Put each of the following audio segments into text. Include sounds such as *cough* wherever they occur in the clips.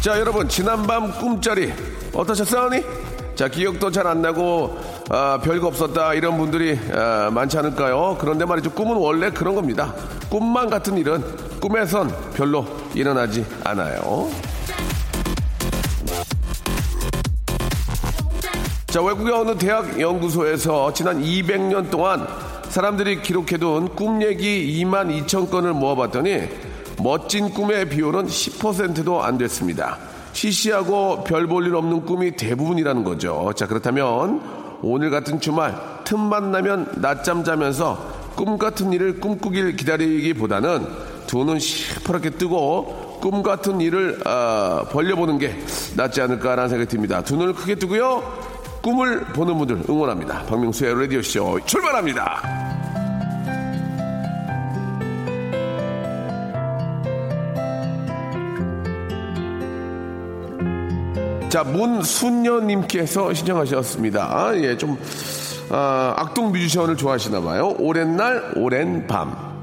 자 여러분 지난밤 꿈자리 어떠셨어니? 자 기억도 잘 안 나고 아, 별거 없었다 이런 분들이 아, 많지 않을까요? 그런데 말이죠 꿈은 원래 그런 겁니다. 꿈만 같은 일은 꿈에선 별로 일어나지 않아요. 자 외국의 어느 대학 연구소에서 지난 200년 동안 사람들이 기록해둔 꿈 얘기 2만 2천 건을 모아봤더니 멋진 꿈의 비율은 10%도 안 됐습니다. 시시하고 별 볼 일 없는 꿈이 대부분이라는 거죠. 자, 그렇다면 오늘 같은 주말 틈만 나면 낮잠 자면서 꿈 같은 일을 꿈꾸길 기다리기보다는 두 눈 시퍼렇게 뜨고 꿈 같은 일을 아, 벌려보는 게 낫지 않을까라는 생각이 듭니다. 두 눈을 크게 뜨고요. 꿈을 보는 분들 응원합니다. 박명수의 라디오쇼 출발합니다. 자, 문순녀님께서 신청하셨습니다. 아, 예, 좀, 아, 악동 뮤지션을 좋아하시나 봐요. 오랜 날, 오랜 밤.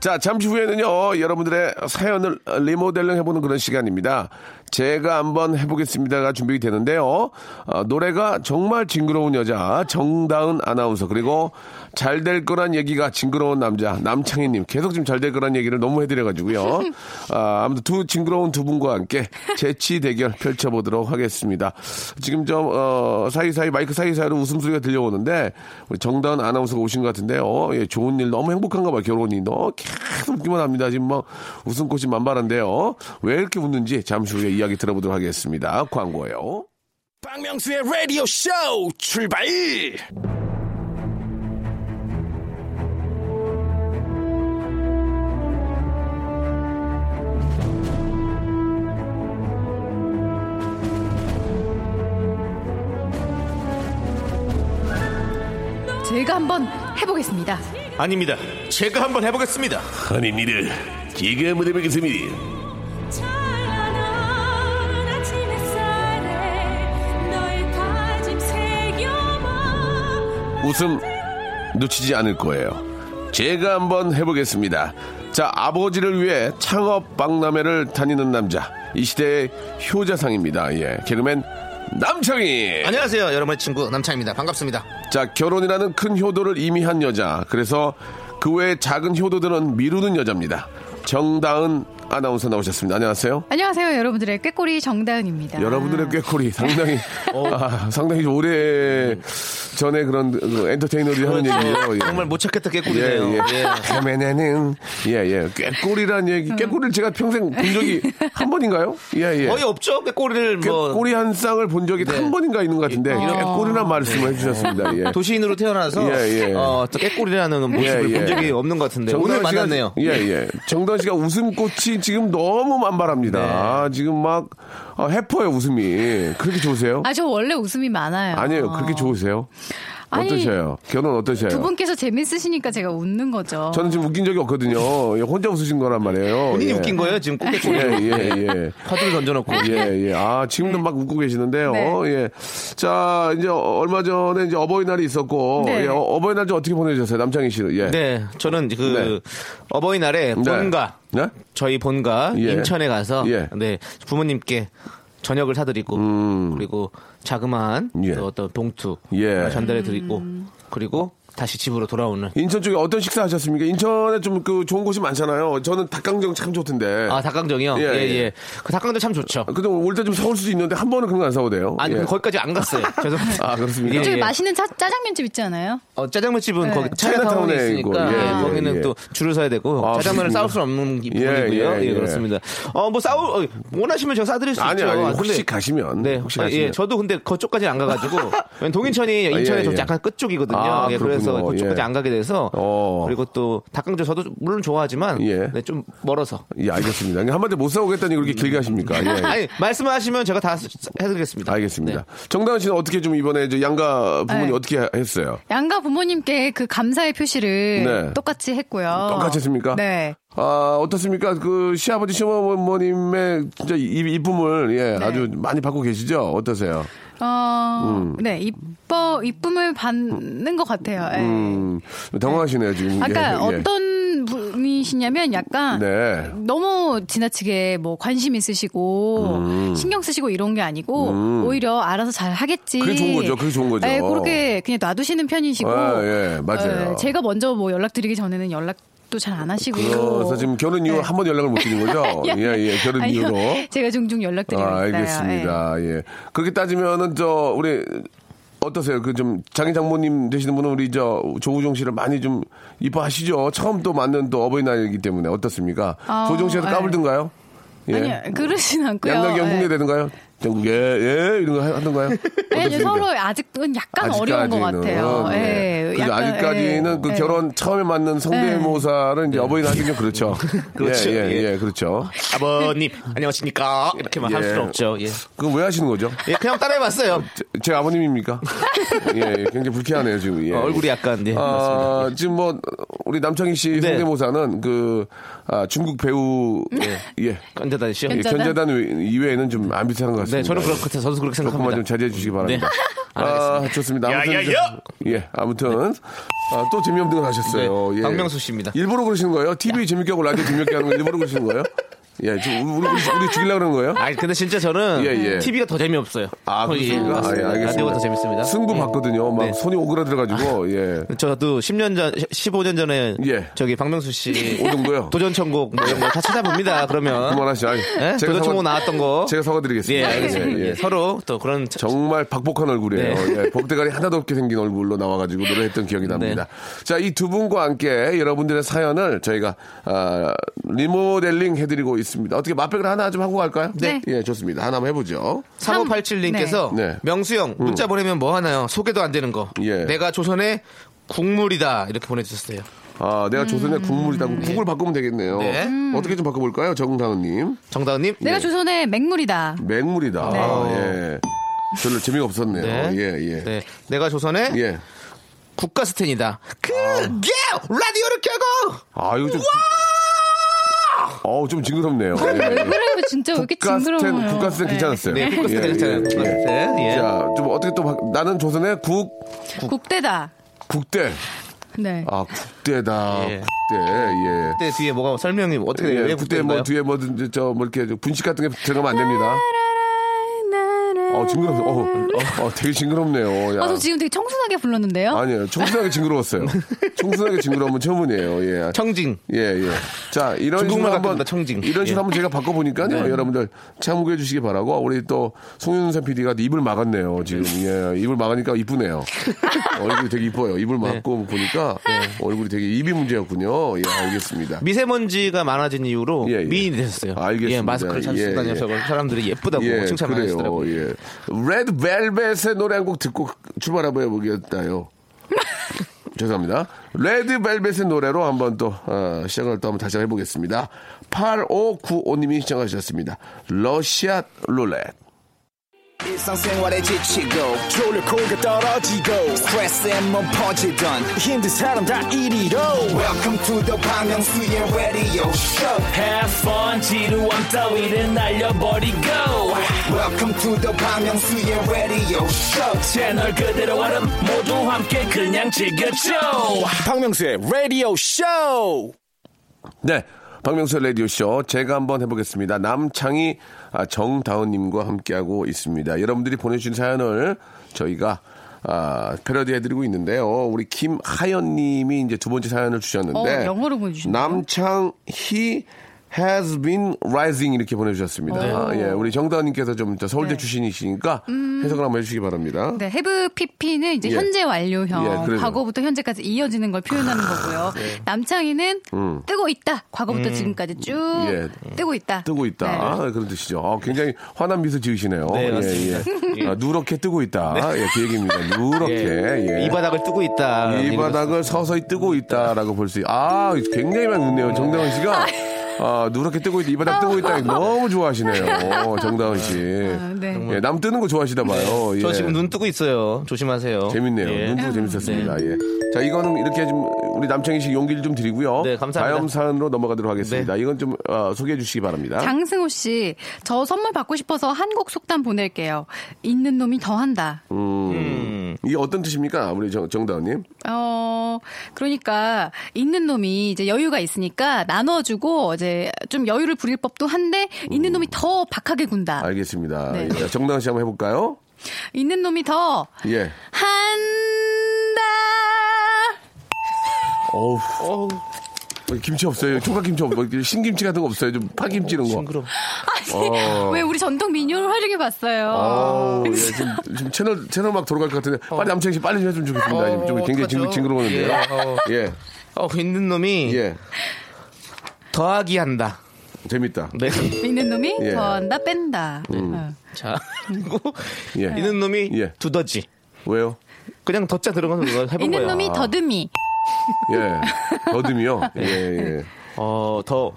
자, 잠시 후에는요, 여러분들의 사연을 리모델링 해보는 그런 시간입니다. 제가 한번 해보겠습니다가 준비 되는데요. 어, 노래가 정말 징그러운 여자, 정다은 아나운서, 그리고 잘 될 거란 얘기가 징그러운 남자, 남창희님. 계속 지금 잘될 거란 얘기를 너무 해드려가지고요. *laughs* 아, 아무튼 두 징그러운 두 분과 함께 재치 대결 펼쳐보도록 하겠습니다. 지금 좀, 어, 사이사이, 마이크 사이사이로 웃음소리가 들려오는데, 우리 정다은 아나운서가 오신 것 같은데요. 예, 좋은 일 너무 행복한가 봐요, 결혼이. 너 계속 웃기만 합니다. 지금 뭐, 웃음꽃이 만발한데요. 왜 이렇게 웃는지 잠시 후에 이야기 들어보도록 하겠습니다. 광고예요. 박명수의 라디오 쇼 출발! 제가 한번 해보겠습니다. 아닙니다. 제가 한번 해보겠습니다. 아닙니다. 제가 한번 해보겠습니다. 웃음 놓치지 않을 거예요. 제가 한번 해보겠습니다. 자, 아버지를 위해 창업 박람회를 다니는 남자. 이 시대의 효자상입니다. 예. 개그맨 남창희. 안녕하세요. 여러분의 친구 남창입니다. 반갑습니다. 자, 결혼이라는 큰 효도를 이미 한 여자. 그래서 그 외의 작은 효도들은 미루는 여자입니다. 정다은 아나운서 나오셨습니다. 안녕하세요. 안녕하세요, 여러분들의 꾀꼬리 정다은입니다. 여러분들의 꾀꼬리 상당히 *laughs* 아, 상당히 오래 전에 그런 그 엔터테이너들이 하는 얘기예요. 예. 정말 못 찾겠다 깨꼬리네요. 예, 예. 예. 헤매내는 예, 예. 꾀꼬리란 얘기. 꾀꼬리를 제가 평생 본 적이 한 번인가요? 예, 예. 거의 없죠? 깨꼬리를 뭐 꾀꼬리 한 쌍을 본 적이 한 번인가 있는 것 같은데 꾀꼬리란 말씀을 해 주셨습니다. 예. 도시인으로 태어나서 예, 예. 어, 또 깨꼬리라는 모습을 예, 예. 본 적이 없는 것 같은데 오늘 만났네요. 예, 예. 정다은 씨가 웃음꽃이 지금 너무 만발합니다. 네. 아, 지금 막 아, 해퍼요 웃음이. 그렇게 좋으세요? 아, 저 원래 웃음이 많아요. 아니에요. 그렇게 좋으세요? 아니, 어떠셔요? 결혼 어떠셔요? 두 분께서 재밌으시니까 제가 웃는 거죠. 저는 지금 웃긴 적이 없거든요. 예, 혼자 웃으신 거란 말이에요. 본인이 예. 웃긴 거예요? 지금 예, 꽃게꼬리 예, 예. 화두를 던져놓고 예, 예. 아, 지금도 막 웃고 계시는데요. 네. 예. 자, 이제 얼마 전에 이제 어버이날이 있었고, 네. 예, 어, 어버이날 좀 어떻게 보내셨어요? 남창희 씨는? 예. 네, 저는 그 네. 어버이날에 본가 네? 저희 본가 예. 인천에 가서 예. 네 부모님께 저녁을 사드리고 그리고 자그마한 음. 예. 또 어떤 봉투 예. 전달해 드리고 그리고 다시 집으로 돌아오는. 인천 쪽에 어떤 식사 하셨습니까? 인천에 좀 그 좋은 곳이 많잖아요. 저는 닭강정 참 좋던데. 아 닭강정이요? 예, 예, 예. 예. 그 닭강정 참 좋죠. 근데 올 때 좀 사올 수도 있는데 한 번은 그런 거 안 사오대요. 아니 예. 거기까지 안 갔어요. *laughs* 죄송합니다. 아, 그렇습니까? 예, 저기 예. 맛있는 짜, 짜장면집 있지 않아요? 어, 짜장면집은 네. 거기 차이나타운에 있으니까 예, 예, 예, 거기는 예. 또 줄을 서야 되고 아, 짜장면을? 싸울 수 없는 이 예, 부분이고요. 예, 예, 예. 그렇습니다. 어, 뭐 싸울 어, 원하시면 제가 싸드릴 수 아니, 있죠. 아니, 아, 혹시 근데- 가시면. 네, 혹시 아, 가시면. 예, 저도 근데 그쪽까지 안 가가지고 *laughs* 동인천이 인천에 예, 좀 예. 약간 끝 쪽이거든요. 아, 예, 그래서 그렇군요. 그쪽까지 예. 안 가게 돼서 어. 그리고 또 닭강정 저도 물론 좋아하지만 예. 네, 좀 멀어서. 예, 알겠습니다. 한마디 못 사오겠다니 그렇게 길게 하십니까? 예. *laughs* 아니 말씀하시면 제가 다 해드리겠습니다. 알겠습니다. 네. 정다은 씨는 어떻게 좀 이번에 이제 양가 부모님 네. 어떻게 했어요? 양가 부모님께 그 감사의 표시를 네. 똑같이 했고요. 똑같이 했습니까? 네. 아, 어떻습니까? 그 시아버지, 시어머님의 진짜 이- 이쁨을 예, 네. 아주 많이 받고 계시죠? 어떠세요? 어, 음. 네, 이뻐, 이쁨을 받는 것 같아요. 예. 음, 당황하시네요, 지금. 아까 예, 예. 어떤 분이시냐면 약간 네. 너무 지나치게 뭐 관심 있으시고 음. 신경 쓰시고 이런 게 아니고 오히려 알아서 잘 하겠지. 그게 좋은 거죠, 그게 좋은 거죠. 네, 그렇게 그냥 놔두시는 편이시고. 아, 예, 맞아요. 어, 제가 먼저 뭐 연락드리기 전에는 연락 도 잘 안 하시고. 그래서 지금 결혼 이후 네. 한번 연락을 못 드린 거죠? *laughs* 예, 예, 결혼 아니요, 이후로. 제가 종종 연락드리고 아, 있어요. 알겠습니다. 예. 그렇게 따지면은 저 우리 어떠세요? 그 좀 장인 장모님 되시는 분은 우리 저 조우종 씨를 많이 좀 이뻐하시죠. 처음 또 맞는 또 어버이날이기 때문에 어떻습니까? 아, 조우종 네. 까불든가요? 예. 아니요, 그러진 않고요. 양락이 예. 흉내 되는가요? 전국에 예 이런 거 하- 하던가요? *laughs* 어떻습니까? 서로 아직은 약간 어려운 것 같아요. 네. 예. 약간, 아직까지는 예, 그 예. 결혼 처음에 맞는 성대모사를 이제 어버이날 하기 좀 그렇죠. *laughs* 그렇죠. 예, 예, 예. 예, 그렇죠. 아버님 안녕하십니까 이렇게만 할 예. 수는 없죠. 예. 그건 왜 하시는 거죠? 예, 그냥 따라해봤어요. *laughs* 제, 제 아버님입니까? 예, 예, 굉장히 불쾌하네요 지금. 예. 어, 얼굴이 약간 예, 맞습니다. 아, 지금 뭐 우리 남창희 씨 네. 성대모사는 그 아, 중국 배우 예. 씨요. 예, 견자단? 견자단 이외에는 좀 안 비슷한 것 같습니다. 네, 저는 그렇게 저도 그렇게 조금만 생각합니다. 좀 자제해 주시기 바랍니다. 네. 아, 좋습니다. 아무튼 야, 야, 야! 예, 아무튼 아, 또 재미없는 거 하셨어요. 네, 예. 박명수 씨입니다. 일부러 그러시는 거예요? TV 재밌게 하고 라디오 재밌게 하는 거 일부러 그러시는 거예요? 예, 지금 우리, 우리, 우리 죽이려고 그러는 거예요? 아니 근데 진짜 저는 예, 예. TV가 더 재미없어요. 아, 어, 예, 그렇습니까? 아, 예, 알겠습니다. 라디오가 더 재밌습니다. 승부 예. 봤거든요. 막 네. 손이 오그라들어가지고, 예. 저도 10년 전, 15년 전에 예. 저기 박명수 씨 오던거요? 도전 천국 뭐 이런 거 다 찾아봅니다. 그러면 그만하시죠. 아니, 예? 제가 도전 천국 사과- 나왔던 거 제가 예, 사과드리겠습니다. 알겠습니다. 예, 예. 예, 서로 또 그런 차- 정말 박복한 얼굴이에요. 네. 예, 복대가리 하나도 없게 생긴 얼굴로 나와가지고 노래했던 기억이 납니다. 네. 자, 이 두 분과 함께 여러분들의 사연을 저희가 아, 리모델링 해드리고 있습니다. 어떻게 맛백을 하나 좀 하고 갈까요? 네. 예, 좋습니다. 하나 한번 해보죠. 3587님께서 네. 네. 명수 형 문자 보내면 뭐 하나요? 소개도 안 되는 거. 예. 내가 조선의 국물이다 이렇게 보내주셨어요. 아, 내가 조선의 국물이다. 국을 바꾸면 되겠네요. 네. 어떻게 좀 바꿔볼까요? 정다은님. 정다은님. 내가 조선의 맹물이다. 맹물이다. 네. 아, 예. 별로 재미가 없었네요. 네. 예, 예. 네. 내가 조선의 예. 국가스텐이다. 그게 라디오를 켜고 아, 이거 좀. 어우, 좀 징그럽네요. 예, 왜 예. 그래요? 진짜 왜 이렇게 국가스텐, 징그러워요? 국가스텐 괜찮았어요. 네, 국가스텐 괜찮아요. 국가스텐. 예. 자, 좀 어떻게 또, 바- 나는 조선의 국, 국대다. 국대. 네. 아, 국대다. 예. 국대, 예. 그때 뒤에 뭐가 설명이 어떻게 돼요? 예, 왜 국대 뭐 국대인가요? 뒤에 뭐든지 저뭐 이렇게 분식 같은 게 들어가면 안 됩니다. 어, 징그럽어. 어, 어, 어, 되게 징그럽네요. 야. 아, 저 지금 되게 청순하게 불렀는데요? 아니에요. 청순하게 징그러웠어요. 청순하게 징그러운 건 처음이에요. 예. 청징. 예, 예. 자, 이런 중국말 식으로 한번 같습니다, 청징. 이런 식으로 예. 한번 제가 바꿔보니까요. 여러분들 참고해 주시기 바라고 우리 또 송윤선 PD가 입을 막았네요. 지금 예, 입을 막으니까 이쁘네요. *laughs* 얼굴이 되게 이뻐요. 입을 막고 보니까 얼굴이 되게 입이 문제였군요. 예, 알겠습니다. 미세먼지가 많아진 이후로 예, 예. 미인이 되셨어요. 알겠습니다. 예, 마스크를 잘 예, 쓰고 다녀서 사람들이 예쁘다고 예, 칭찬 많이 그래요. 하시더라고요. 예. 레드 벨벳의 노래 한 곡 듣고 출발 한번 해보겠다요. *laughs* 죄송합니다. 레드 벨벳의 노래로 한번 또 어, 시작을 또 한번 다시 해보겠습니다. 8595님이 신청하셨습니다. 러시아 룰렛. 일상생활에 지치고, 졸려 코가 떨어지고, 스트레스에 몸 퍼지던, 힘든 사람 다 이리로. welcome to the Park Myung-soo's radio show Have fun 지루함 따위를 날려버리고 welcome to the Bang Myung-soo's radio show 채널 그대로 얼음 모두 함께 그냥 즐겨줘 박명수의 radio show 네. 박명수 라디오 쇼 제가 한번 해보겠습니다. 남창희 아, 정다은님과 함께하고 있습니다. 여러분들이 보내주신 사연을 저희가 아, 패러디 해드리고 있는데요. 우리 김하연 님이 이제 두 번째 사연을 주셨는데. 어, 영어로 보내주셨네요. 남창희 has been rising 이렇게 보내주셨습니다. 예, 우리 정다은님께서 좀 서울대 네. 출신이시니까 해석을 한번 해주시기 바랍니다. 네, have pp는 이제 예. 현재 완료형, 예. 과거부터 현재까지 이어지는 걸 표현하는 거고요. 남창희는 뜨고 있다, 과거부터 지금까지 쭉 예. 뜨고 있다. 뜨고 있다. 네. 아, 그런 뜻이죠. 아, 굉장히 환한 미소 지으시네요. 네, 예, 맞습니다. 예. 아, 누렇게 뜨고 있다. 예, 그 얘기입니다. 누렇게. 예. 이 바닥을 뜨고 있다. 이 바닥을 서서히 뜨고 있다라고 볼 수 있. 아, 굉장히 많이 웃네요. 정다은 씨가. 아, 누렇게 뜨고 있다. 이 바닥 뜨고 있다. 너무 좋아하시네요. 정다은 씨. 네. 예, 남 뜨는 거 좋아하시나 봐요. 예. 저 지금 눈 뜨고 있어요. 조심하세요. 재밌네요. 예. 눈 뜨고 재밌었습니다. 예. 자, 이거는 이렇게 좀 우리 남창희 씨 용기를 좀 드리고요. 네, 감사합니다. 다음 사연으로 넘어가도록 하겠습니다. 이건 좀 어, 소개해 주시기 바랍니다. 장승호 씨, 저 선물 받고 싶어서 한국 속담 보낼게요. 있는 놈이 더한다. 음. 이게 어떤 뜻입니까? 우리 정, 정다은님. 어, 그러니까 있는 놈이 이제 여유가 있으니까 나눠주고 이제 좀 여유를 부릴 법도 한데 있는 놈이 더 박하게 군다. 알겠습니다. 네. 예, 정다은 씨 한번 해볼까요? 있는 놈이 더 예. 어우. 뭐 김치 없어요. 총각 김치 없고 뭐 신김치 같은 거 없어요. 좀 파김치 이런 거. 징그러. 어. 왜 우리 전통 민요를 활용해 봤어요. 아우, 예, 지금, 지금 채널 채널 막 돌아갈 것 같은데 빨리 남창희 씨 빨리 좀 해주면 좋겠습니다. 어, 좀 굉장히? 징그러운데요. 예, 어. 예, 어, 있는 놈이 예, 더하기 한다. 재밌다. 네. 있는 놈이 예. 더한다 뺀다. 어. 자, 그리고 예. 있는 놈이 예. 두더지. 왜요? 그냥 덧자 들어가서 해본 있는 거예요. 놈이 더듬이. 예, 더듬이요. *laughs* 예, 예. 어, 더,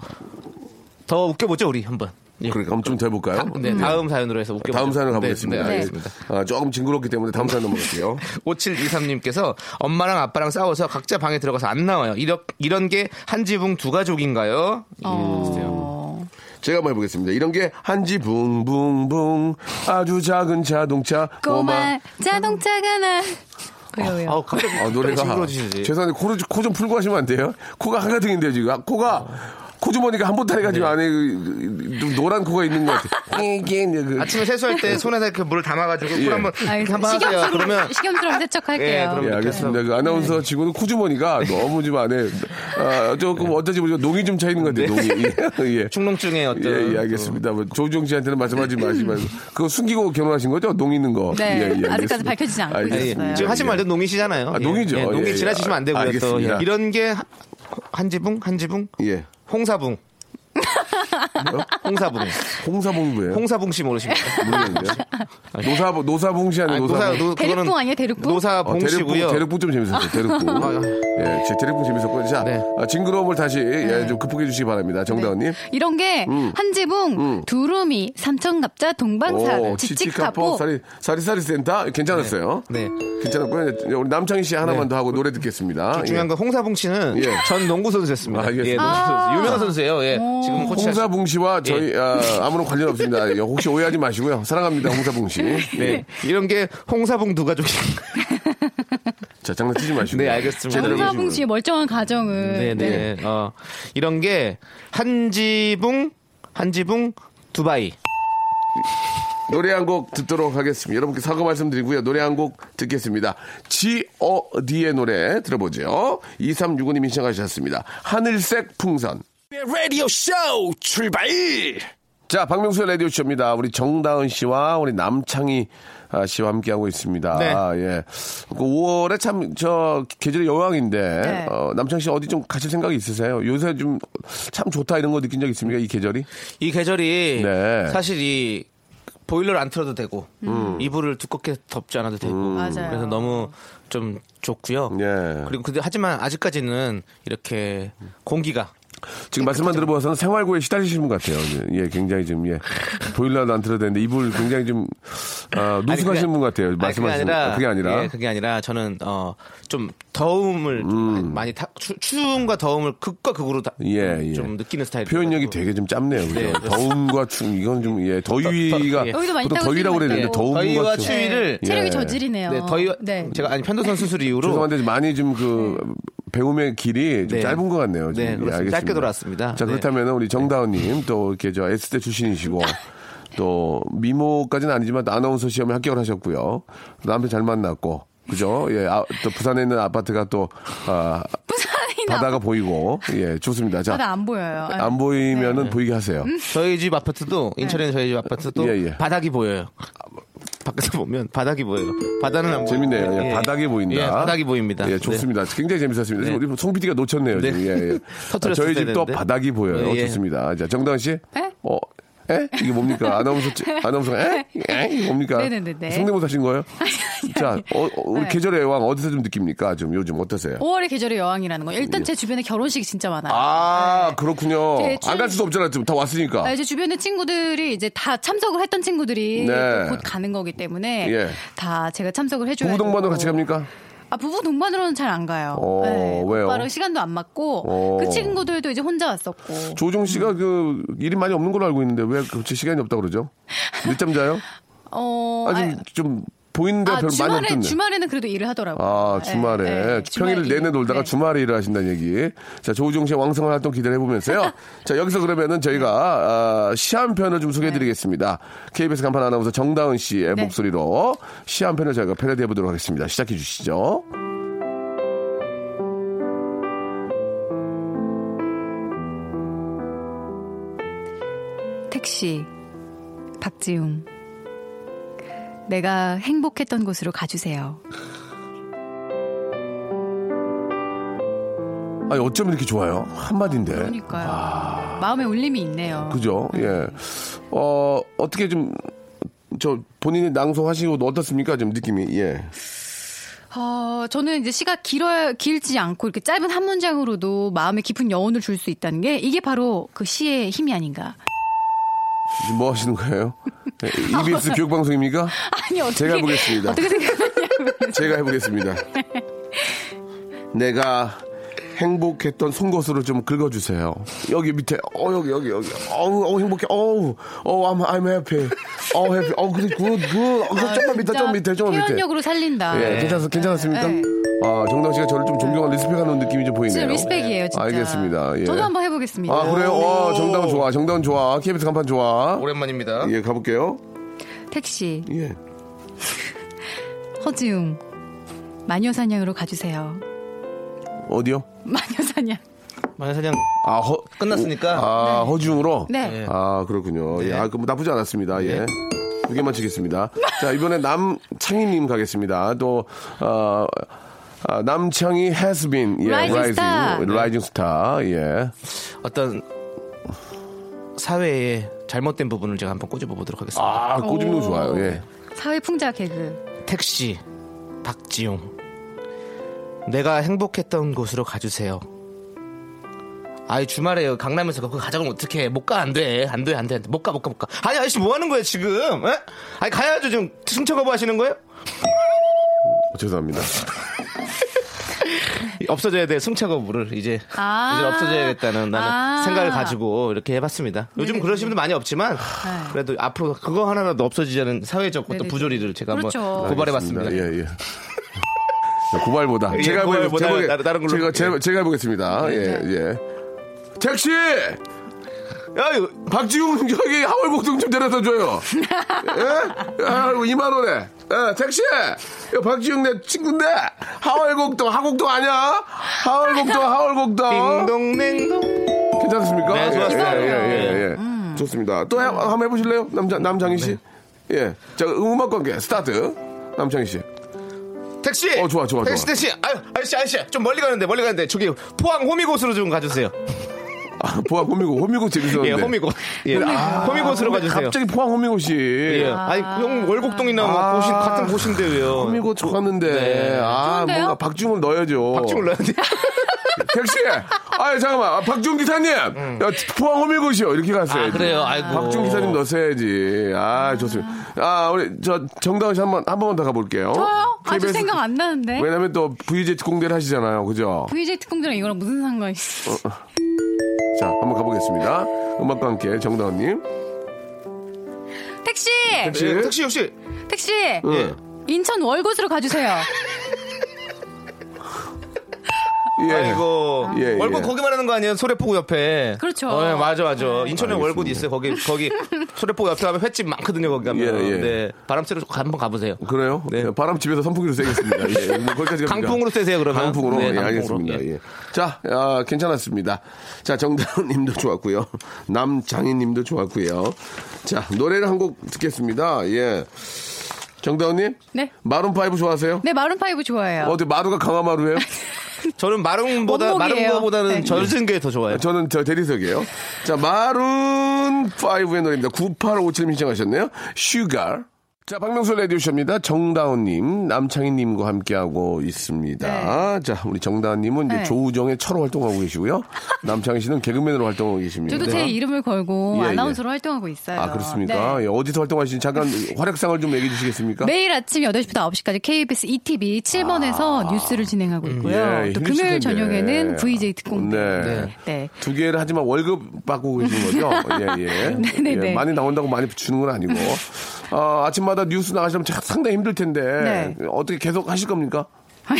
더 웃겨보죠, 우리 한번. 예. 그러니까 한번 좀 더 해볼까요? 네, 다음 사연으로 해서 웃겨보죠. 다음 사연을 네, 가보겠습니다. 네, 예. 알겠습니다. 아, 조금 징그럽기 때문에 다음 사연 넘어갈게요. *laughs* 5723님께서 엄마랑 아빠랑 싸워서 각자 방에 들어가서 안 나와요. 이런, 이런 게 한 지붕 두 가족인가요? 어. 제가 한번 해보겠습니다. 이런 게 한지 붕붕붕 아주 작은 자동차 꼬마 자동차가 나. 왜요, 왜요? 아우, 갑자기 아, 노래가. 죄송한데 코를 코좀 풀고 하시면 안 돼요? 코가 한가득인데요 지금 아, 코가 코주머니가 한 보따리 가지고 안에 그, 그, 노란 코가 있는 것 같아요. *laughs* 그, 아침에 세수할 때 손에다 이렇게 물을 담아가지고 예. 물 한번 알겠습니다. 한번 하세요. 그러면 식염수로 세척할게요. 예, 그럼- 예, 알겠습니다. 그 아나운서 치고는 코주머니가 너무 좀 안에 아, 조금 어쩌지 모르겠 농이 좀 차 있는 것 같아요. 농이. 예. *laughs* *laughs* 예. 충농증의 어떤 예, 예, 알겠습니다. 뭐 조주영 씨한테는 말씀하지 마시면 그거 숨기고 결혼하신 거죠? 농 있는 거. 네, 예, 예, 아직까지. 밝혀지지 않고 알겠습니다. 예, 있었어요. 지금 하신 예. 말도 농이시잖아요. 아, 농이죠. 예, 농이 예, 예. 지나치시면 안 되고요. 또 알겠습니다. 예. 이런 게 한- 한지붕, 한지붕, 예. 홍사붕. *laughs* 홍사붕. 홍사봉부예요. 홍사붕 씨 모르십니까? 모르겠는데요. 노사 노사봉시 아니에요. 아니, 노사, 노사봉. 노, 대륙붕 그거는 아니에요, 대륙붕? 노사봉 대륙 씨고요. 대륙부 좀 재밌었어요. 대륙부. *laughs* 예, 제 대륙부 재밌었고요. 자, 네. 아, 징그러움을 다시 예, 좀 극복해 주시기 바랍니다. 정다은님. 이런 게 한지붕, 두루미, 삼천갑자, 동방사, 지치카포. 사리 사리사리 센터 괜찮았어요. 네. 괜찮았고요. 이제 우리 남창희 씨 하나만 네. 더 하고 노래 듣겠습니다. 중요한 예. 건 홍사붕 씨는 예. 전 농구 선수였습니다. 알겠습니다. 예, 농구 선수. 유명한 선수예요. 예. 지금 코치 홍사봉 씨와 저희 예. 아, 아무런 관련 없습니다. *laughs* 예, 혹시 오해하지 마시고요. 사랑합니다, 홍사봉 씨. 네. 이런 게 홍사붕 두 가족이. 자, 장난치지 마시고. 네, 알겠습니다. 해주시고요. 씨의 멀쩡한 가정을. 네, 네. 어, 이런 게 한지붕, 한지붕, 두바이. 노래 한 곡 듣도록 하겠습니다. 여러분께 사과 말씀드리고요. 노래 한 곡 듣겠습니다. G.O.D의 노래 들어보죠. 2365님이 시청하셨습니다. 하늘색 풍선. 라디오 쇼 출발! 자, 박명수의 라디오 쇼입니다. 우리 정다은 씨와 우리 남창희 아, 씨와 함께하고 있습니다. 네. 아, 예. 그 5월에 참, 저, 계절이 여왕인데, 네. 어, 남창희 씨 어디 좀 가실 생각이 있으세요? 요새 좀 참 좋다 이런 거 느낀 적 있습니까? 이 계절이? 이 계절이 네. 사실 이 보일러를 안 틀어도 되고 이불을 두껍게 덮지 않아도 되고 맞아요. 그래서 너무 좀 좋고요. 예. 그리고 근데 하지만 아직까지는 이렇게 공기가 지금 말씀만 들어보아서는 생활고에 시달리시는 것 같아요. 예, 굉장히 좀, 예. 보일러도 안 틀어도 되는데, 이불 굉장히 좀, 아, 누수하시는 분 같아요. 아니, 그게 말씀하시는 아니라 그게 아니라. 예, 그게 아니라 저는 어 좀 더움을 좀 많이 타, 추, 추움과 더움을 극과 극으로 다, 음. 예, 예. 좀 느끼는 스타일. 표현력이 되게 좀 짧네요. 그죠? 네. 더움과 추 이건 좀, 예, 더위가, 더- 예. 여기도 많이 보통 더위라고 그랬는데, 것 더움과 더위와 추. 추위를 예. 체력이 저질이네요. 네, 더위 네. 제가 아니 편도 선 수술 이후로 죄송한데 많이 좀그 배움의 길이 좀 네. 짧은 것 같네요. 좀. 네, 예, 그렇습니다. 알겠습니다. 짧게 돌아왔습니다. 자 네. 그렇다면 우리 정다은님 또 이렇게 저 S대 출신이시고 또 미모까지는 아니지만 또 아나운서 시험에 합격을 하셨고요. 남편 잘 만났고 그죠? 예, 아, 또 부산에 있는 아파트가 또, 아, 바다가 보이고, 예, 좋습니다. 자, 바다 안 보여요. 네. 안 보이면은 보이게 하세요. 저희 집 아파트도 인천에 저희 집 아파트도 예, 예. 바닥이 보여요. 밖에서 보면 바닥이 보여요. 바다는 안 재밌네요. 보이고. 예, 바닥이 보인다. 예, 바닥이 보입니다. 예, 좋습니다. 굉장히 재밌었습니다. 네. 우리 송 PD가 놓쳤네요. 네. 지금. 예, 예. *laughs* 터뜨렸을 저희 때 집도 되는데. 바닥이 보여요. 예, 예. 좋습니다. 자, 정다은 씨. 네? 어, 에? 이게 뭡니까? 아나운서, 찌- *laughs* 아나운서, 에? 에? 이게 뭡니까? 네네네네. 성대모사 하신 거예요? *laughs* 자, 어, 어, 우리 네. 계절의 여왕 어디서 좀 느낍니까? 좀 요즘 어떠세요? 5월의 계절의 여왕이라는 거. 일단 제 주변에 결혼식이 진짜 많아요. 아, 그렇군요. 네, 좀- 안갈 수도 없잖아요. 지금 다 왔으니까. 아, 이제 주변에 친구들이 이제 다 참석을 했던 친구들이 네. 또곧 가는 거기 때문에 예. 다 제가 참석을 해줘야 부부 동반으로 되고. 같이 갑니까? 아 부부 동반으로는 잘 안 가요. 어, 왜요? 오빠랑 시간도 안 맞고 어. 그 친구들도 이제 혼자 왔었고. 조종 씨가 그 일이 많이 없는 걸로 알고 있는데 왜 그렇게 시간이 없다 고 그러죠? 늦잠 자요? 어, 아, 아, 좀, 좀 보이는데 아, 별로 많이 주말에 없던데. 주말에는 그래도 일을 하더라고요. 아, 네, 주말에. 네, 평일 주말 내내 일. 놀다가 네. 주말에 일을 하신다는 얘기. 자, 조우종 씨의 왕성한 활동 기대를 해보면서요. *laughs* 자, 여기서 그러면은 저희가, 아, 시 한 편을 좀 소개해드리겠습니다. KBS 간판 아나운서 정다은 씨의 네. 목소리로 목소리로 시 한 편을 저희가 패러디해보도록 하겠습니다. 시작해 주시죠. 택시 박지웅 내가 행복했던 곳으로 가주세요. 아니, 어쩜 이렇게 좋아요? 한마디인데. 그러니까요. 마음에 울림이 있네요. 그죠? 예. 어, 어떻게 좀, 저, 본인이 낭송하시고 어떻습니까? 좀 느낌이, 예. 어, 저는 이제 시가 길어 길지 않고 이렇게 짧은 한 문장으로도 마음에 깊은 여운을 줄 수 있다는 게 이게 바로 그 시의 힘이 아닌가. 지금 뭐 하시는 거예요? 예, EBS *laughs* 교육방송입니까? 아니 어떻게 제가 해보겠습니다. 어떻게 생각하냐고. 제가 해보겠습니다. *laughs* 내가 행복했던 송곳으로 좀 긁어주세요. 여기 밑에, 어, 여기, 여기, 여기. 어우, 어, 행복해. 어우, 어, I'm, I'm happy. 어, happy. 어, 그, 그, 그, 어, 아, 조금만 밑에, 조금 밑에, 조금 밑에. 표현력으로 살린다. 예, 괜찮, 괜찮았습니까? 네. 아, 정당 씨가 저를 좀 존경하는 respect하는 느낌이 좀 보이네요. 진짜 respect이에요, 진짜. 알겠습니다. 예. 저도 한번 해보겠습니다. 아, 그래요? 와, 정다운 좋아. 정다운 좋아. KBS 간판 좋아. 오랜만입니다. 예, 가볼게요. 택시 예. 허지웅 마녀사냥으로 가주세요. 어디요? 마녀사냥. 만사냥 아, 허, 끝났으니까. 아, 허중으로? 네. 아, 그렇군요. 예, 네. 아, 그 나쁘지 않았습니다. 예. 두 개만 치겠습니다. 자, 이번에 남창희님 가겠습니다. 또, 어, 아, 남창희 has been, 예, Rising rising, star. rising star, 예. 어떤 사회의 잘못된 부분을 제가 한번 꼬집어 보도록 하겠습니다. 아, 꼬집는 거 좋아요, 예. 사회 풍자 개그. 택시 박지용 내가 행복했던 곳으로 가주세요. 아이 주말에 강남에서 그거 가자고 어떻게 못가 안 돼 안 돼 안 돼 못 가 못 가 못 가 아니 아저씨 뭐 하는 거예요 지금? 에? 아니 가야죠 지금 승차 거부 하시는 거예요? 어, 죄송합니다. *laughs* 없어져야 돼 승차 거부를 이제 아. 이제 없어져야겠다는 나는 아. 생각을 가지고 이렇게 해봤습니다. 요즘 네네네. 그러시는 분들 많이 없지만 그래도 앞으로 그거 하나라도 없어지자는 사회적 어떤 네네네. 부조리를 제가 그렇죠. 한번 고발해봤습니다. 예, 예. 자, 고발보다. 예, 제가 해보- 고발보다 제가, 다른- 다른 걸로. 제가, 예. 제가, 제가 해보겠습니다. 예, 예. 택시! 야, 이거 박지웅 저기 하월곡동 좀 데려다 줘요. *laughs* 예? 야, 2만 원에. 예, 택시! 야, 박지웅 내 친구인데 하월곡동, 하곡동 아니야? 하월곡동, *laughs* 하월곡동. 딩동댕동 괜찮습니까? 네, 좋았어요. 예, 예, 예, 예. 좋습니다. 또 해, 한번 해보실래요? 남자, 남창희 씨? 예. 자, 음악 관계 스타트. 남창희 씨. 택시. 어, 좋아, 좋아, 택시 좋아. 택시. 아유 아저씨 아저씨 좀 멀리 가는데 멀리 가는데 저기 포항 호미곶으로 좀 가주세요. 아, 포항 호미곶, 호미곶 재밌었는데. 예 호미곶. 예 호미곶으로 가주세요. 갑자기 포항 호미곶이. 예. 아니 형 월곡동이나 뭐 아. 고신 같은 곳인데 왜요? 호미곶 좋았는데. 네. 아, 좋은데요? 뭔가 박중을 넣어야죠. 박중을 넣어야 돼. 택시! 아, 잠깐만. 아, 박중 기사님! 야, 포항 호미곶이요. 이렇게 갔어요. 아, 그래요? 아이고. 박중 기사님 넣었어야지. 아, 좋습니다. 아, 우리, 저, 정다은 씨 한 번, 한 번만 더 가볼게요. 저요? 아직 생각 안 나는데. 왜냐면 또 VJ 공대를 하시잖아요. 그죠? VJ 특공대랑 이거랑 무슨 상관이 있어? 자, 한번 가보겠습니다. 음악과 함께 정다은님. 택시! 택시. 예, 택시 역시 택시! 응. 인천 월곶으로 가주세요. 예. 아이고 예, 예. 월곶 거기 말하는 거 아니에요? 소래포구 옆에. 그렇죠. 어, 네, 맞아 맞아. 인천에 알겠습니다. 월곶 있어요. 거기 거기 소래포구 옆에 가면 횟집 많거든요. 거기 가면. 예, 예. 네. 바람 쐬러 한번 가보세요. 그래요? 네. 바람 집에서 선풍기로 쐬겠습니다. 예. 뭐 거기까지 갑니다. 강풍으로 쐬세요, 그러면. 강풍으로. 네, 예, 강풍으로. 알겠습니다. 예. 예. 자, 아, 괜찮았습니다. 자, 정다은 님도 좋았고요. 남창희 님도 좋았고요. 자, 노래를 한 곡 듣겠습니다. 예. 정다은 님? 네. 마룬 파이브 좋아하세요? 네, 마룬파이브 좋아해요. 어디 마루가 강화마루예요? *laughs* *laughs* 저는 마룬보다 마룬 원목이에요. 거보다는 네. 젖은 게 더 좋아요. 저는 저 대리석이에요. 자, 마룬 5의 노래입니다. 9857님 신청하셨네요. Sugar. 자, 박명수 라디오쇼입니다. 정다은님, 남창희님과 함께하고 있습니다. 자, 우리 정다은님은 이제 네. 조우종의 처로 활동하고 계시고요. *laughs* 남창희 씨는 개그맨으로 활동하고 계십니다. 저도 제 이름을 걸고 예, 예. 아나운서로 활동하고 있어요. 아, 그렇습니까? 네. 예, 어디서 활동하시는지 잠깐 활약상을 좀 얘기해 주시겠습니까? 매일 아침 8시부터 9시까지 KBS ETV 7번에서 뉴스를 진행하고 있고요. 아. 예, 또 금요일 텐데. 저녁에는 VJ 특공대. 네. 네. 두 개를 하지만 월급 받고 계시는 거죠? *laughs* 예, 예. 네네네. 예, 많이 나온다고 많이 주는 건 아니고. 어, 아침마다 뉴스 나가시면 참 상당히 힘들 텐데. 네. 어떻게 계속 하실 겁니까? *laughs*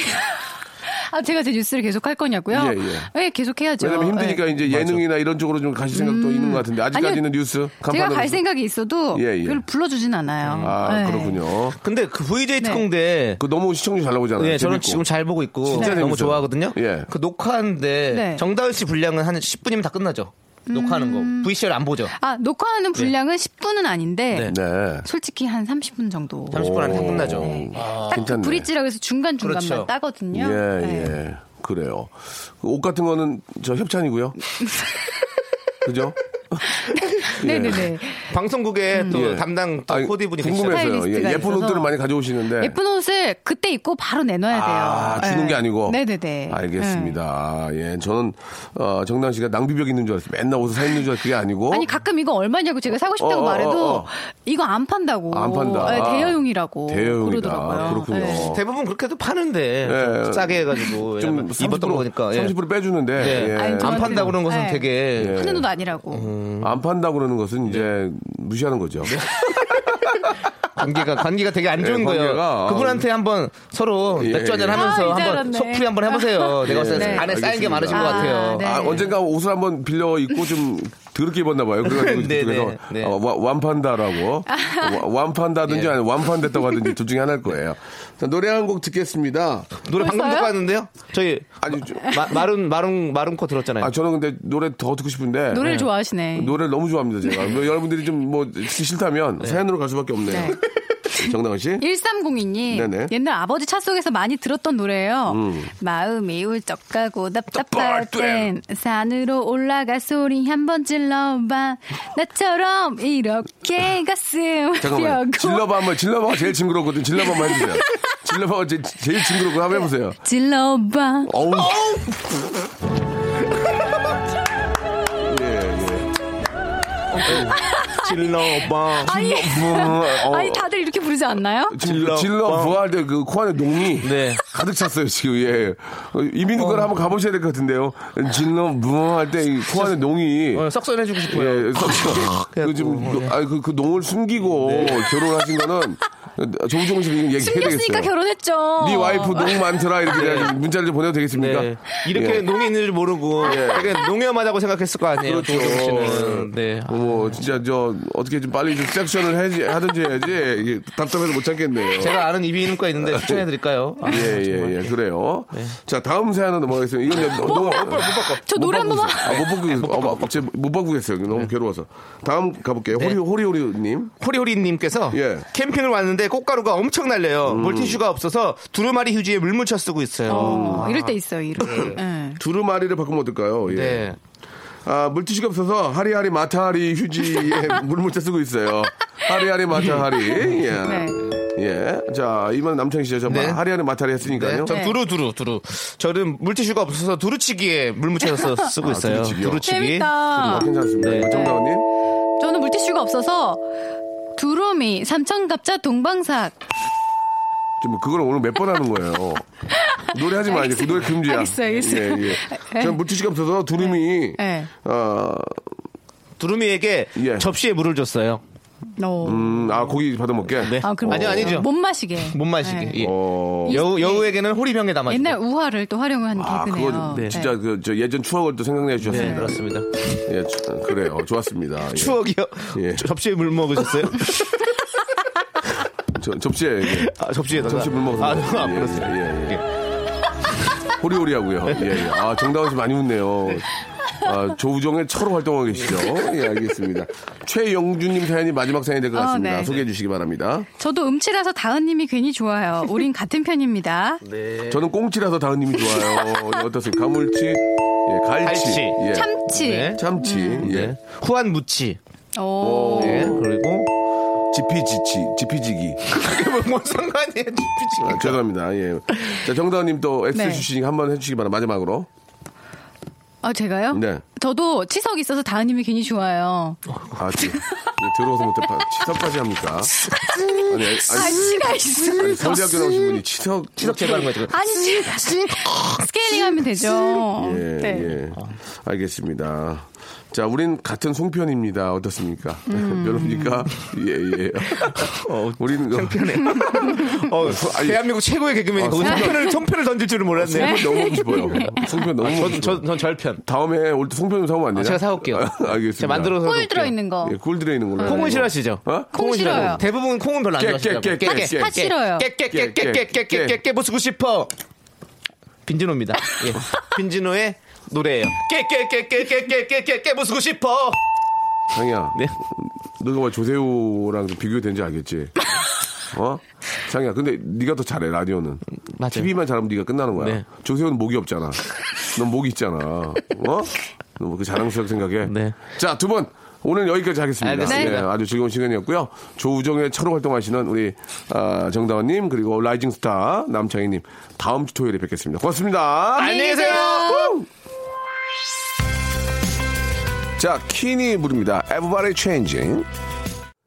아, 제가 제 뉴스를 계속 할 거냐고요? 예, 예. 네, 계속 해야죠. 왜냐면 힘드니까 네. 이제 예능이나 이런 쪽으로 좀 가실 생각도 있는 것 같은데. 아직까지는 아니요. 뉴스. 제가 간판으로 갈. 생각이 있어도 예, 예. 그걸 불러주진 않아요. 아, 네. 그렇군요. 근데 그 VJ 네. 특공대 그 너무 시청률 잘 나오잖아요. 예, 저는 재밌고. 지금 잘 보고 있고 진짜 너무 재밌어요. 좋아하거든요. 예. 그 녹화하는데 네. 정다은 씨 분량은 한 10분이면 다 끝나죠. 녹화하는 거. VCR 안 보죠. 아, 녹화하는 분량은 10분은 아닌데 네. 네. 솔직히 한 30분 정도. 30분 안에 다 끝나죠. 딱 괜찮네. 브릿지라고 해서 중간중간만 그렇죠. 따거든요. 예, 네. 예. 그래요. 그옷 같은 거는 저 협찬이고요. *laughs* 그죠? *laughs* 예. 네네네. 방송국에 또 예. 담당 또 아니, 코디 분이. 궁금해서요. 예, 예쁜 있어서. 옷들을 많이 가져오시는데. 예쁜 옷을 그때 입고 바로 내놔야 돼요. 아, 주는 네. 게 아니고. 네네네. 알겠습니다. 예, 저는 어, 정당 씨가 낭비벽 있는 줄 알았어요. 맨날 옷을 사 입는 줄 알았어요. 그게 아니고. 아니 가끔 이거 얼마냐고 제가 사고 싶다고 어, 어, 말해도 어, 어. 이거 안 판다고. 안 판다. 네, 대여용이라고. 대여용이다. 그러더라고요. 그렇군요. 네. 대부분 그렇게도 파는데 예. 좀 싸게 해가지고 좀 입었던 30% 거니까 예. 30% 빼주는데 네. 예. 안 저한테는- 판다 그런 것은 네. 되게 예. 파는 옷 아니라고. 음. 안 판다 그 러는 것은 이제 무시하는 거죠. *laughs* 관계가 관계가 되게 안 좋은 예, 거예요. 관계가. 그분한테 한번 서로 예, 맥주 한잔 예. 하면서 아, 한번. 속풀이 한번 해보세요. 내가 봤을 때 네. 안에 쌓인 게 알겠습니다. 많으신 것 아, 같아요. 네. 아, 언젠가 옷을 한번 빌려 입고 좀 *laughs* 더럽게 입었나 봐요. 그래가지고 *laughs* 네, 그래서 네, 네. 어, 와- 완판다라고 와- 완판다든지 예. 아니 완판됐다고 하든지 둘 중에 하나일 거예요. 자, 노래 한 곡 듣겠습니다. 노래 방금 벌써요? 듣고 왔는데요. 저희 아니, 저- 마, 마룬 마룬 마룬 코 들었잖아요. 아 저는 근데 노래 더 듣고 싶은데 노래를 좋아하시네. 노래를 너무 좋아합니다 제가. 뭐 여러분들이 좀 뭐 싫다면 사연으로 갈 수밖에 없네요. *laughs* 네. 정당은 씨. 1302님 네네. 음. 옛날 아버지 차 속에서 많이 들었던 노래예요. 마음이 울적하고 답답할 땐 산으로 올라가 소리 한 번 질러봐. 나처럼 이렇게 가슴 *laughs* 잠깐만. 질러봐 한번 질러봐가 제일 징그럽거든. 질러봐 한번 해주세요. 질러봐가 제, 제일 징그럽고 한번 해보세요. 질러봐. 어우. *laughs* 예, 예. 질러봐. 아니, 어, 아니 다들 이렇게 부르지 않나요? 질러, 질러 부할 때 그 코 안에 농이 네. 가득 찼어요, 지금, 예. 어, 이민국을 한번 가보셔야 될 것 같은데요. 질러 부할 때 코 안에 농이. 어, suction해주고 싶어요. 예, 썩 *laughs* 그, 좀, 노- 아, 그, 그 농을 숨기고 결혼하신 거는 조우종 씨 얘기해야 숨겼으니까 되겠어요. 결혼했죠. 네 와이프 농 많더라 이렇게 내가 문자를 좀 보내도 되겠습니까? 네. 이렇게 예. 농이 있는 줄 모르고 되게 농염하다고 생각했을 거 아니에요. 그렇죠. 조우정 씨는. 네. 어머 진짜 저 어떻게 좀 빨리 좀 섹션을 해지, 하든지 해야지 이게 답답해서 못 참겠네요. 제가 아는 이비인후과 있는데 추천해 드릴까요? *laughs* 아, 예예예 그래요. 네. 자 다음 사연은 넘어가겠습니다. 이건 이제 너무 못 바꿔. 저 노래 한 번만. 아 못 바꾸겠어요. 어, 제- 못 바꾸겠어요. 너무 괴로워서. 다음 가볼게요. 네. 호리 호리호리님. 호리호리님께서 예. 캠핑을 왔는데 꽃가루가 엄청 날려요. 음. 물티슈가 없어서 두루마리 휴지에 물 묻혀 쓰고 있어요. 어, 이럴 때 있어요, 이렇게. 예. 두루마리를 바꾸면 어떨까요? 예. 네. 아, 물티슈가 없어서 하리하리 마타하리 휴지에 *laughs* 물 묻혀 쓰고 있어요. 하리하리 마타하리. 예. 네. 예. 자, 이번 남창희 씨죠. 저 네. 하리하리 마타하리 했으니까요. 네. 전 네. 두루 두루 두루. 저는 물티슈가 없어서 두루치기에 물 묻혀서 *laughs* 쓰고 있어요. 아, 두루치기요? 두루치기. 재밌다. 아, 괜찮습니다. 네. 정다원님. 저는 물티슈가 없어서 두루미, 삼천갑자, 동방삭. 지금 그걸 오늘 몇 번 하는 거예요. 노래하지 마. 이제 그 노래 금지야. 알겠어요, 알겠어요. 예, 예. 저는 물티슈가 없어서 두루미, 네. 어, 두루미에게 예. 접시에 물을 줬어요. 어. 음, 아 고기 받아 먹게. 네. 아, 그럼 아니 아니죠. 못 마시게. 못 마시게. 네. 예. 어. 여우 여우에게는 호리병에 담아. 옛날 우화를 또 활용한 아, 개그네요. 그거 네. 진짜 그 저 예전 추억을 또 생각내 네, 주셨습니다. 그렇습니다. 예, 추- 그래요. 좋았습니다. 예. 추억이요. 예. 저- 접시에 물 먹으셨어요? *laughs* 저, 접시에 이게 아, 접시에다가. 접시 물 먹어서. 아. 아, 예, 그렇습니다. 예, 예. 호리호리하고요. 예, 예. 아, 정다은 씨 많이 웃네요. 아, *laughs* 조우종의 처로 활동하고 계시죠? 예, 알겠습니다. 최영주님 사연이 마지막 사연이 될것 어, 같습니다. 네. 소개해 주시기 바랍니다. 저도 음치라서 다은님이 괜히 좋아요. 우린 같은 편입니다. 네. 저는 꽁치라서 다은님이 좋아요. 예, 어떠세요? 가물치, 예, 갈치, 갈치. 예, 참치. 네. 참치, 예, 네. 후한 무치. 오. 네. 그리고 지피지치, 지피지기. 그게 뭐, 뭔 상관이에요? 지피지. 아, 죄송합니다. 예. 자, 정다은님 또 X 네. 주시니까 한번 해주시기 바랍니다. 마지막으로. 아, 제가요? 네. 저도 치석 있어서 다은님이 괜히 좋아요. 아, 지, 예, 들어오서 못해 파- 치석까지 합니까? 아니, 아니, 아, 치가 있어. 아니, 서울대학교 나오신 분이 치석, 치석 제거하는 거죠. 지금. 아니, 치, 치. 스케일링 하면 되죠. 예, 네. 예. 알겠습니다. 자, 우린 같은 송편입니다. 어떻습니까? 별로입니까? 예, 예. 어, 우리는 그, 창피하네. 어, 아니, 대한민국 최고의 개그맨이 아, 송편. 송편을, 송편을 던질 줄은 몰랐네. 송편 너무 먹고 싶어요. 송편 너무 먹고 전, 싶어요. 전, 전 절편. 다음에 올 때 송편 좀 사오면 안 되냐? 아, 제가 사올게요. 알겠습니다. 제가 만들어서. 꿀. 들어있는 거. 예, 꿀 들어있는 걸로. 콩은 싫어하시죠? 어? 콩 싫어요. 대부분 콩은 별로 안 깨, 좋아하시죠. 깨, 깨, 깨, 깨. 팥 싫어요. 깨깨깨깨깨깨깨깨 깨 부수고 싶어. 빈진호입니다. 예. 빈진호의 노래예요. 깨깨깨깨깨깨깨깨 깨부수고 싶어. 장이야. 네. 너가 뭐 조세호랑 좀 비교된지 알겠지? *laughs* 어? 장이야. 근데 네가 더 잘해 라디오는. 맞아요. TV만 잘하면 네가 끝나는 거야. 네. 조세호는 목이 없잖아. *laughs* 넌 목이 있잖아. 어? 너그 자랑스럽게 생각해. 네. 자, 두 분. 오늘 여기까지 하겠습니다. 알겠습니다. 네, 아주 즐거운 시간이었고요. 조우종의 처로 활동하시는 우리 아, 정다은님 그리고 rising star 남창희님 다음 주 토요일에 뵙겠습니다. 고맙습니다. 안녕히 계세요. 자, Keane이 부릅니다. Everybody's Changing.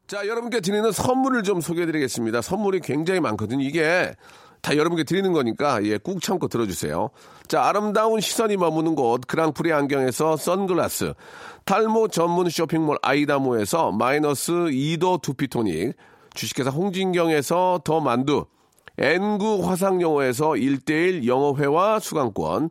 자, 여러분께 드리는 선물을 좀 소개해드리겠습니다. 선물이 굉장히 많거든요. 이게 다 여러분께 드리는 거니까 예, 꾹 참고 들어주세요. 자, 아름다운 시선이 머무는 곳 그랑프리 안경에서 선글라스, 탈모 전문 쇼핑몰 아이다모에서 마이너스 2도 두피토닉, 주식회사 홍진경에서 더 만두, N구 화상영어에서 1대1 영어회화 수강권,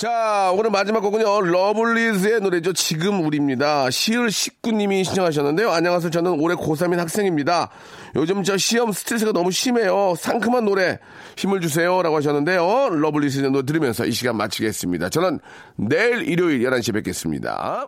자, 오늘 마지막 곡은요, 러블리즈의 노래죠. 지금 우리입니다. 시을 식구님이 신청하셨는데요. 안녕하세요. 저는 올해 고3인 학생입니다. 요즘 저 시험 스트레스가 너무 심해요. 상큼한 노래 힘을 주세요. 라고 하셨는데요. 러블리즈의 노래 들으면서 이 시간 마치겠습니다. 저는 내일 일요일 11시에 뵙겠습니다.